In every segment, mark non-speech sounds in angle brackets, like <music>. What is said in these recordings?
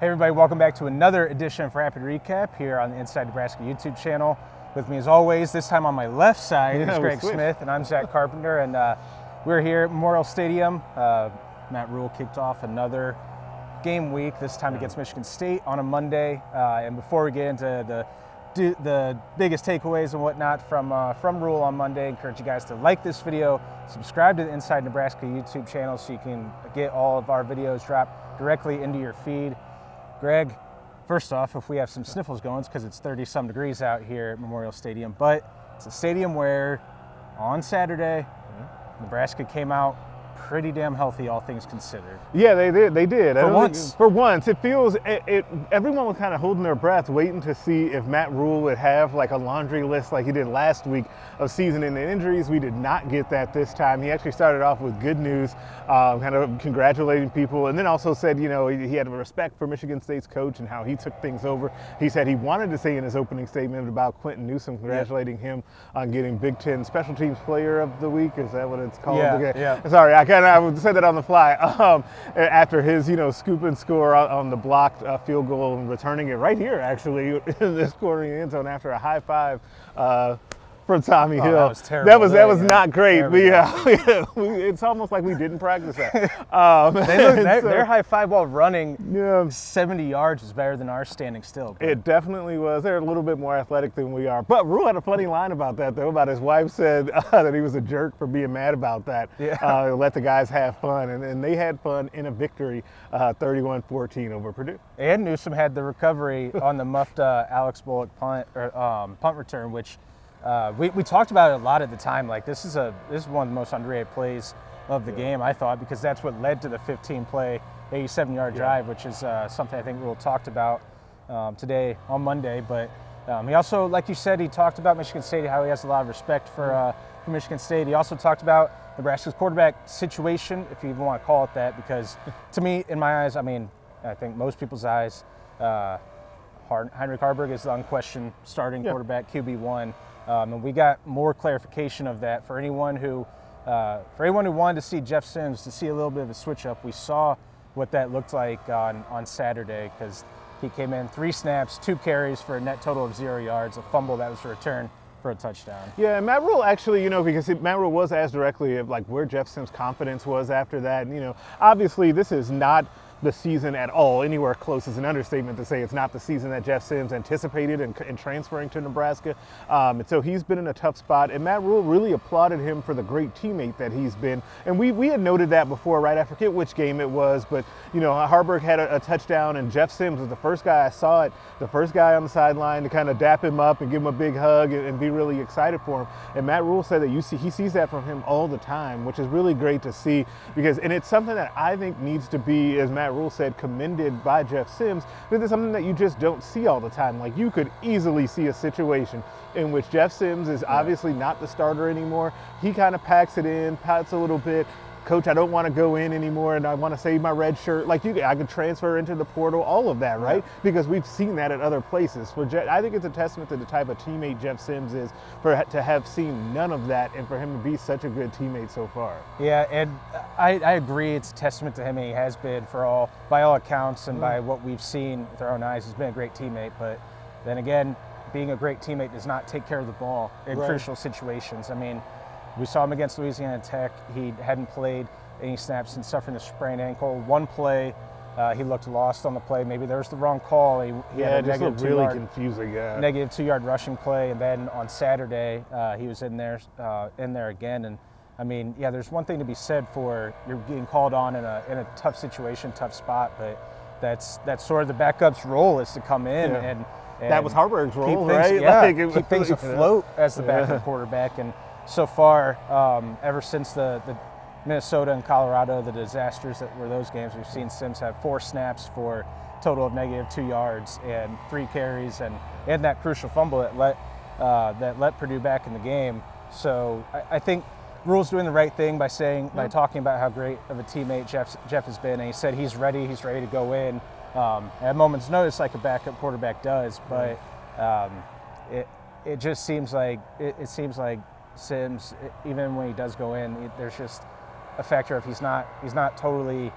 Hey everybody, welcome back to another edition of Rapid Recap here on the Inside Nebraska YouTube channel. With me as always, this time on my left side Yeah, is Greg switched. Smith and I'm Zack <laughs> Carpenter and uh, we're here at Memorial Stadium. Uh, Matt Rhule kicked off another game week, this time against Michigan State on a Monday. Uh, and before we get into the do the biggest takeaways and whatnot from uh, from Rhule on Monday. I encourage you guys to like this video, subscribe to the Inside Nebraska YouTube channel so you can get all of our videos dropped directly into your feed. Greg, first off, if we have some sniffles going, it's because it's 30 some degrees out here at Memorial Stadium. But it's a stadium where on Saturday, Nebraska came out pretty damn healthy, all things considered. Yeah, they did. They did. For once. for once, it feels it, it. Everyone was kind of holding their breath, waiting to see if Matt Rhule would have like a laundry list like he did last week of season-ending injuries. We did not get that this time. He actually started off with good news, um, kind of congratulating people, and then also said, you know, he, he had a respect for Michigan State's coach and how he took things over. He said he wanted to say in his opening statement about Quinton Newsome, congratulating him on getting Big Ten Special Teams Player of the Week. Is that what it's called? Yeah, Okay. yeah. Sorry, I kind of I said that on the fly. <laughs> Um, after his, you know, scoop and score on, the blocked uh, field goal and returning it right here, actually, <laughs> in this corner of the end zone after a high five uh, from Tommi Oh, Hill. that was terrible. That was, that was go. not great. But we yeah, yeah, <laughs> it's almost like we didn't practice that. <laughs> Um, They look, <laughs> their, so- their high five while running yeah, 70 yards is better than ours standing still. It definitely was. They're a little bit more athletic than we are. But Rhule had a funny line about that, though. About his wife said uh, that he was a jerk for being mad about that. Yeah. Uh, let the guys have fun, and, and they had fun in a victory, uh, 31-14 over Purdue. And Newsome had the recovery on the muffed uh, Alex Bullock punt or um, punt return, which uh, we, we talked about it a lot at the time. Like this is a this is one of the most underrated plays of the game, I thought, because that's what led to the 15 play, 87 yard drive, which is uh, something I think Rhule talked about um, today on Monday. But um, he also, like you said, he talked about Michigan State, how he has a lot of respect for uh, for Michigan State. He also talked about Nebraska's quarterback situation, if you even want to call it that, because <laughs> to me, in my eyes, I mean, I think most people's eyes, uh, Heinrich Haarberg is the unquestioned starting Yeah. quarterback, QB one, um, and we got more clarification of that for anyone who, uh, for anyone who wanted to see Jeff Sims to see a little bit of a switch up. We saw what that looked like on on Saturday because he came in three snaps, two carries for a net total of zero yards, a fumble that was a return for a touchdown. Yeah, Matt Rhule actually, you know, because Matt Rhule was asked directly of like where Jeff Sims' confidence was after that. And, you know, obviously this is not the season at all. Anywhere close is an understatement to say it's not the season that Jeff Sims anticipated in, in transferring to Nebraska. Um, and so he's been in a tough spot. And Matt Rhule really applauded him for the great teammate that he's been. And we, we had noted that before, right? I forget which game it was, but, you know, Haarberg had a, a touchdown and Jeff Sims was the first guy I saw it, the first guy on the sideline to kind of dap him up and give him a big hug and, and be really excited for him. And Matt Rhule said that you see he sees that from him all the time, which is really great to see because and it's something that I think needs to be, as Matt Rhule said, commended by Jeff Sims. This is something that you just don't see all the time. Like you could easily see a situation in which Jeff Sims is obviously not the starter anymore. He kind of packs it in, pats a little bit. Coach, I don't want to go in anymore, and I want to save my red shirt. Like you, I could transfer into the portal, all of that, right? Because we've seen that at other places. For Jeff, I think it's a testament to the type of teammate Jeff Sims is for to have seen none of that, and for him to be such a good teammate so far. Yeah, and I, I agree. It's a testament to him. and He has been, for all, by all accounts, and by mm. what we've seen with our own eyes, he's been a great teammate. But then again, being a great teammate does not take care of the ball in Right. crucial situations. I mean, we saw him against Louisiana Tech. He hadn't played any snaps since suffering a sprained ankle. One play, uh, he looked lost on the play. Maybe there was the wrong call. He, he Yeah, had a just negative really yard confusing. Yeah. negative two yard rushing play, and then on Saturday uh, he was in there uh, in there again. And I mean, yeah, there's one thing to be said for you're getting called on in a in a tough situation, tough spot, but that's that's sort of the backup's role is to come in Yeah. and, That was Haarberg's role, things, right? Yeah, <laughs> Like, keep things afloat as the backup Yeah. quarterback. And so far, um, ever since the, the Minnesota and Colorado, the disasters that were those games, we've seen Sims have four snaps for a total of negative two yards and three carries, and and that crucial fumble that let uh, that let Purdue back in the game. So I, I think Rhule's doing the right thing by saying by talking about how great of a teammate Jeff Jeff has been, and he said he's ready, he's ready to go in um, at a moment's notice, like a backup quarterback does. But um, it it just seems like it, it seems like Sims, even when he does go in, it, there's just a factor of he's not he's not totally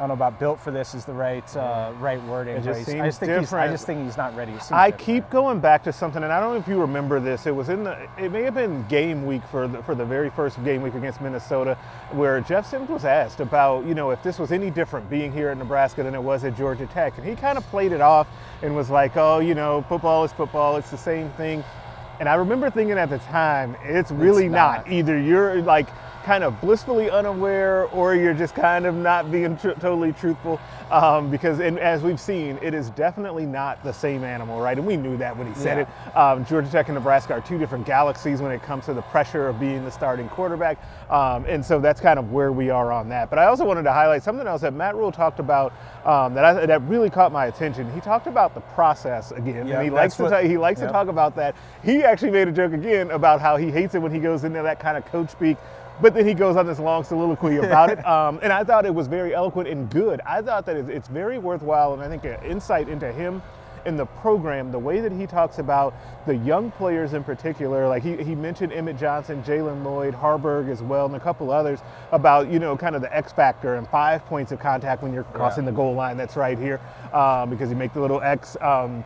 I don't know about built for this is the right uh, right wording. It just he's- I seems just think he's, I just think he's not ready. I different. keep going back to something, and I don't know if you remember this. It was in the, it may have been game week for the, for the very first game week against Minnesota, where Jeff Sims was asked about, you know, if this was any different being here at Nebraska than it was at Georgia Tech, and he kind of played it off and was like, oh, you know, football is football, it's the same thing. And I remember thinking at the time, it's really not. not. Either you're like kind of blissfully unaware or you're just kind of not being tr- totally truthful. Um, because, as we've seen, it is definitely not the same animal, right? And we knew that when he said Yeah. it. Um, Georgia Tech and Nebraska are two different galaxies when it comes to the pressure of being the starting quarterback. Um, and so that's kind of where we are on that. But I also wanted to highlight something else that Matt Rhule talked about um, that, I, that really caught my attention. He talked about the process again. Yeah, and he likes, to, what- ta- he likes yeah. to talk about that. He actually made a joke again about how he hates it when he goes into that kind of coach speak. But then he goes on this long soliloquy about it, <laughs> um, and I thought it was very eloquent and good. I thought that it's- very worthwhile, and I think an insight into him in the program, the way that he talks about the young players in particular, like he, he mentioned Emmett Johnson, Jaylen Lloyd, Haarberg as well, and a couple others about, you know, kind of the X factor and five points of contact when you're crossing the goal line. That's right here um, because you make the little X. Um,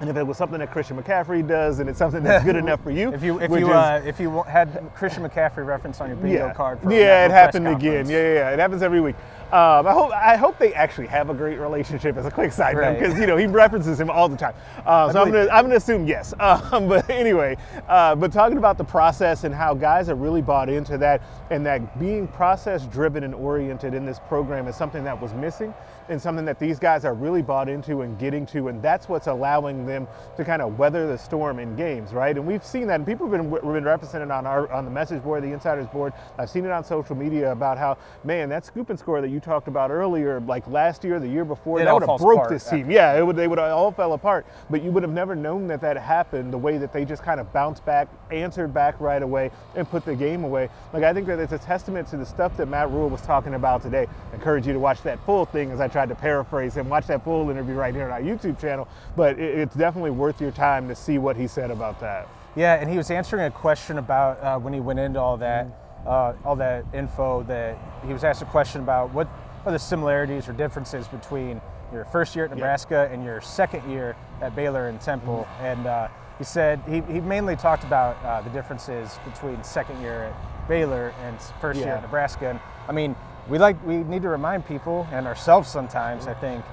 and if it was something that Christian McCaffrey does and it's something that's good <laughs> enough for you, If you if you is- uh, if you had Christian McCaffrey reference on your bingo card, for yeah, it happened again. Yeah, yeah, yeah, it happens every week. Um, I hope I hope they actually have a great relationship. As a quick side note, Right. because you know he references him all the time. Uh, so I'm gonna I'm gonna assume yes. <laughs> Um, but anyway, uh, but talking about the process and how guys are really bought into that, and that being process driven and oriented in this program is something that was missing, and something that these guys are really bought into and getting to, and that's what's allowing them to kind of weather the storm in games, right? And we've seen that, and people have been, been represented on our on the message board, the insiders board. I've seen it on social media about how, man, that scoop and score that you talked about earlier, like last year, the year before, It that would have broke apart this team. Yeah, it would, they would have all fell apart. But you would have never known that that happened the way that they just kind of bounced back, answered back right away, and put the game away. Like I think that it's a testament to the stuff that Matt Rhule was talking about today. I encourage you to watch that full thing as I tried to paraphrase him. Watch that full interview right here on our YouTube channel. But it, it's definitely worth your time to see what he said about that. Yeah, and he was answering a question about uh, when he went into all that, Mm-hmm. Uh, all that info. That he was asked a question about what are the similarities or differences between your first year at Nebraska and your second year at Baylor and Temple. Mm-hmm. And uh, he said he, he mainly talked about uh, the differences between second year at Baylor and first year at Nebraska. And I mean, we like we need to remind people and ourselves sometimes. I think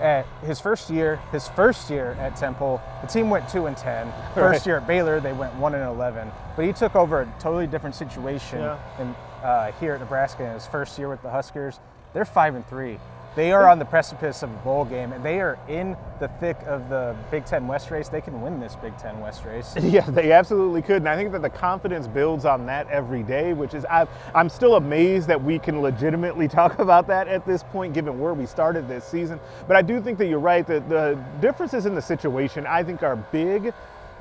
at his first year, his first year at Temple, the team went two and ten. <laughs> First Right. year at Baylor, they went one and eleven. But he took over a totally different situation Yeah. in, uh, here at Nebraska in his first year with the Huskers. They're five and three. They are on the precipice of a bowl game, and they are in the thick of the Big Ten West race. They can win this Big Ten West race. <laughs> Yeah, they absolutely could, and I think that the confidence builds on that every day. Which is, I, I'm still amazed that we can legitimately <laughs> talk about that at this point, given where we started this season. But I do think that you're right that the differences in the situation, I think, are big.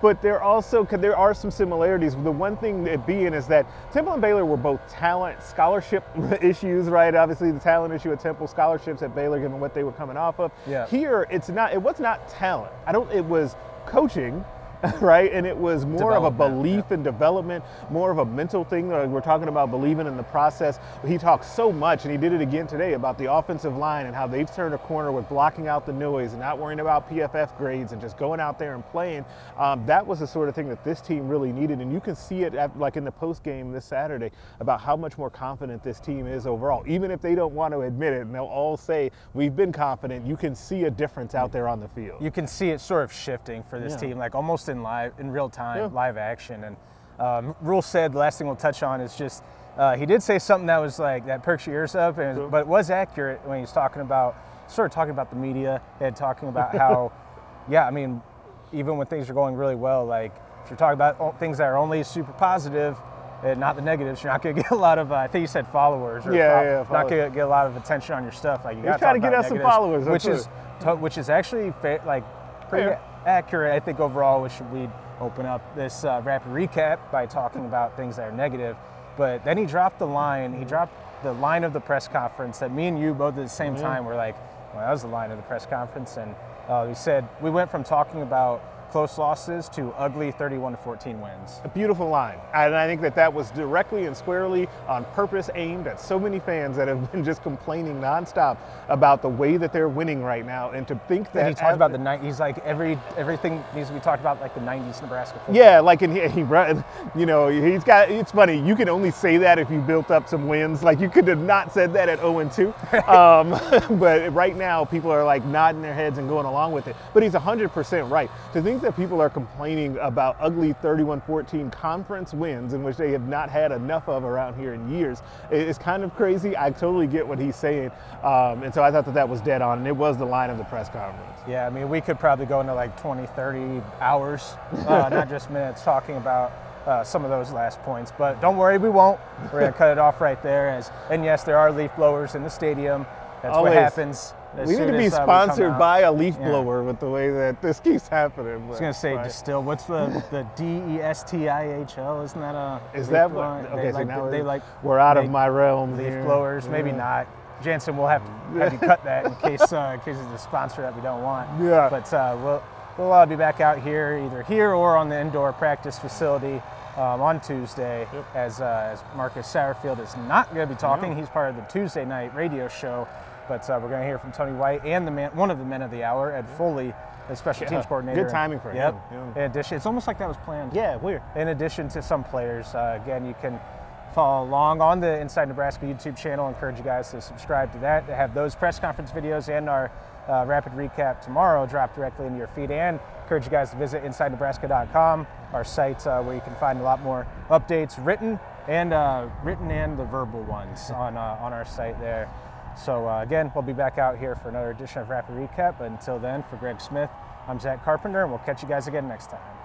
But there also there are some similarities. The one thing that being is that Temple and Baylor were both talent scholarship <laughs> issues, right? Obviously, the talent issue at Temple, scholarships at Baylor, given what they were coming off of. Yeah. Here, it's not. It was not talent. I don't. It was coaching. <laughs> Right, and it was more of a belief and development, more of a mental thing. Like we're talking about believing in the process. He talks so much, and he did it again today about the offensive line and how they've turned a corner with blocking out the noise and not worrying about PFF grades and just going out there and playing. Um, that was the sort of thing that this team really needed, and you can see it at, like in the post game this Saturday about how much more confident this team is overall. Even if they don't want to admit it, and they'll all say we've been confident, you can see a difference out there on the field. you can see it sort of shifting for this Yeah. team, like almost in live, in real time, Yeah. live action. And um, Rhule said the last thing we'll touch on is just uh, he did say something that was like that perks your ears up, and, Sure. but it was accurate when he was talking about sort of talking about the media and talking about how, <laughs> yeah, I mean, even when things are going really well, like if you're talking about things that are only super. And not the negatives. You're not going <laughs> to get a lot of. Uh, I think you said followers. Or Yeah, fol- yeah, Not going to get a lot of attention on your stuff. Like you got trying to get us some followers, which is to- which is actually fa- like pretty Fair. Accurate. I think overall, we should we open up this uh, rapid recap by talking <laughs> about things that are negative. But then he dropped the line. He dropped the line of the press conference that me and you both at the same time were like, well, that was the line of the press conference. And uh, he said we went from talking about close losses to ugly 31 to 14 wins. A beautiful line. And I think that that was directly and squarely on purpose aimed at so many fans that have been just complaining nonstop about the way that they're winning right now. And to think that. And he talked about the night. He's like every everything needs to be talked about like the 90s Nebraska football. Yeah, like and he, he, you know, he's got. It's funny. You can only say that if you built up some wins. Like you could have not said that at 0 and 2. <laughs> Um, <laughs> but right now, people are like nodding their heads and going along with it. But he's 100% right. To think that people are complaining about ugly 31-14 conference wins in which they have not had enough of around here in years is kind of crazy. I totally get what he's saying, um, and so I thought that that was dead on, and it was the line of the press conference. Yeah, I mean, we could probably go into like 20, 30 hours, uh, <laughs> not just minutes, talking about uh, some of those last points. But don't worry, we won't. We're going to cut it off right there. As and yes, there are leaf blowers in the stadium. That's Always. what happens. We need to be uh, sponsored by a leaf yeah. blower with the way that this keeps happening. I was going to say, right. distill. What's the the D E S T I H L? Isn't that a is that what? Okay, they so like, now they like we're out of my realm. Leaf here. blowers, yeah. maybe not. Jansen, we'll have to <laughs> have you cut that in case uh, in case it's a sponsor that we don't want. Yeah. But uh, we'll we'll uh, be back out here either here or on the indoor practice facility um, on Tuesday. Yep. As uh, as Marcus Satterfield is not going to be talking. He's part of the Tuesday night radio show. But uh, we're going to hear from Tony White and the man, one of the men of the hour, Ed Foley, the special Yeah. teams coordinator. Good timing for yep. him. Yeah. In addition, it's almost like that was planned. Yeah, weird. In addition to some players, uh, again, you can follow along on the Inside Nebraska YouTube channel. I Encourage you guys to subscribe to that. To have those press conference videos and our uh, rapid recap tomorrow drop directly into your feed. And encourage you guys to visit InsideNebraska.com, our site uh, where you can find a lot more updates, written and uh, written and the verbal ones <laughs> on uh, on our site there. So uh, again, we'll be back out here for another edition of Rapid Recap. But until then, for Greg Smith, I'm Zack Carpenter, and we'll catch you guys again next time.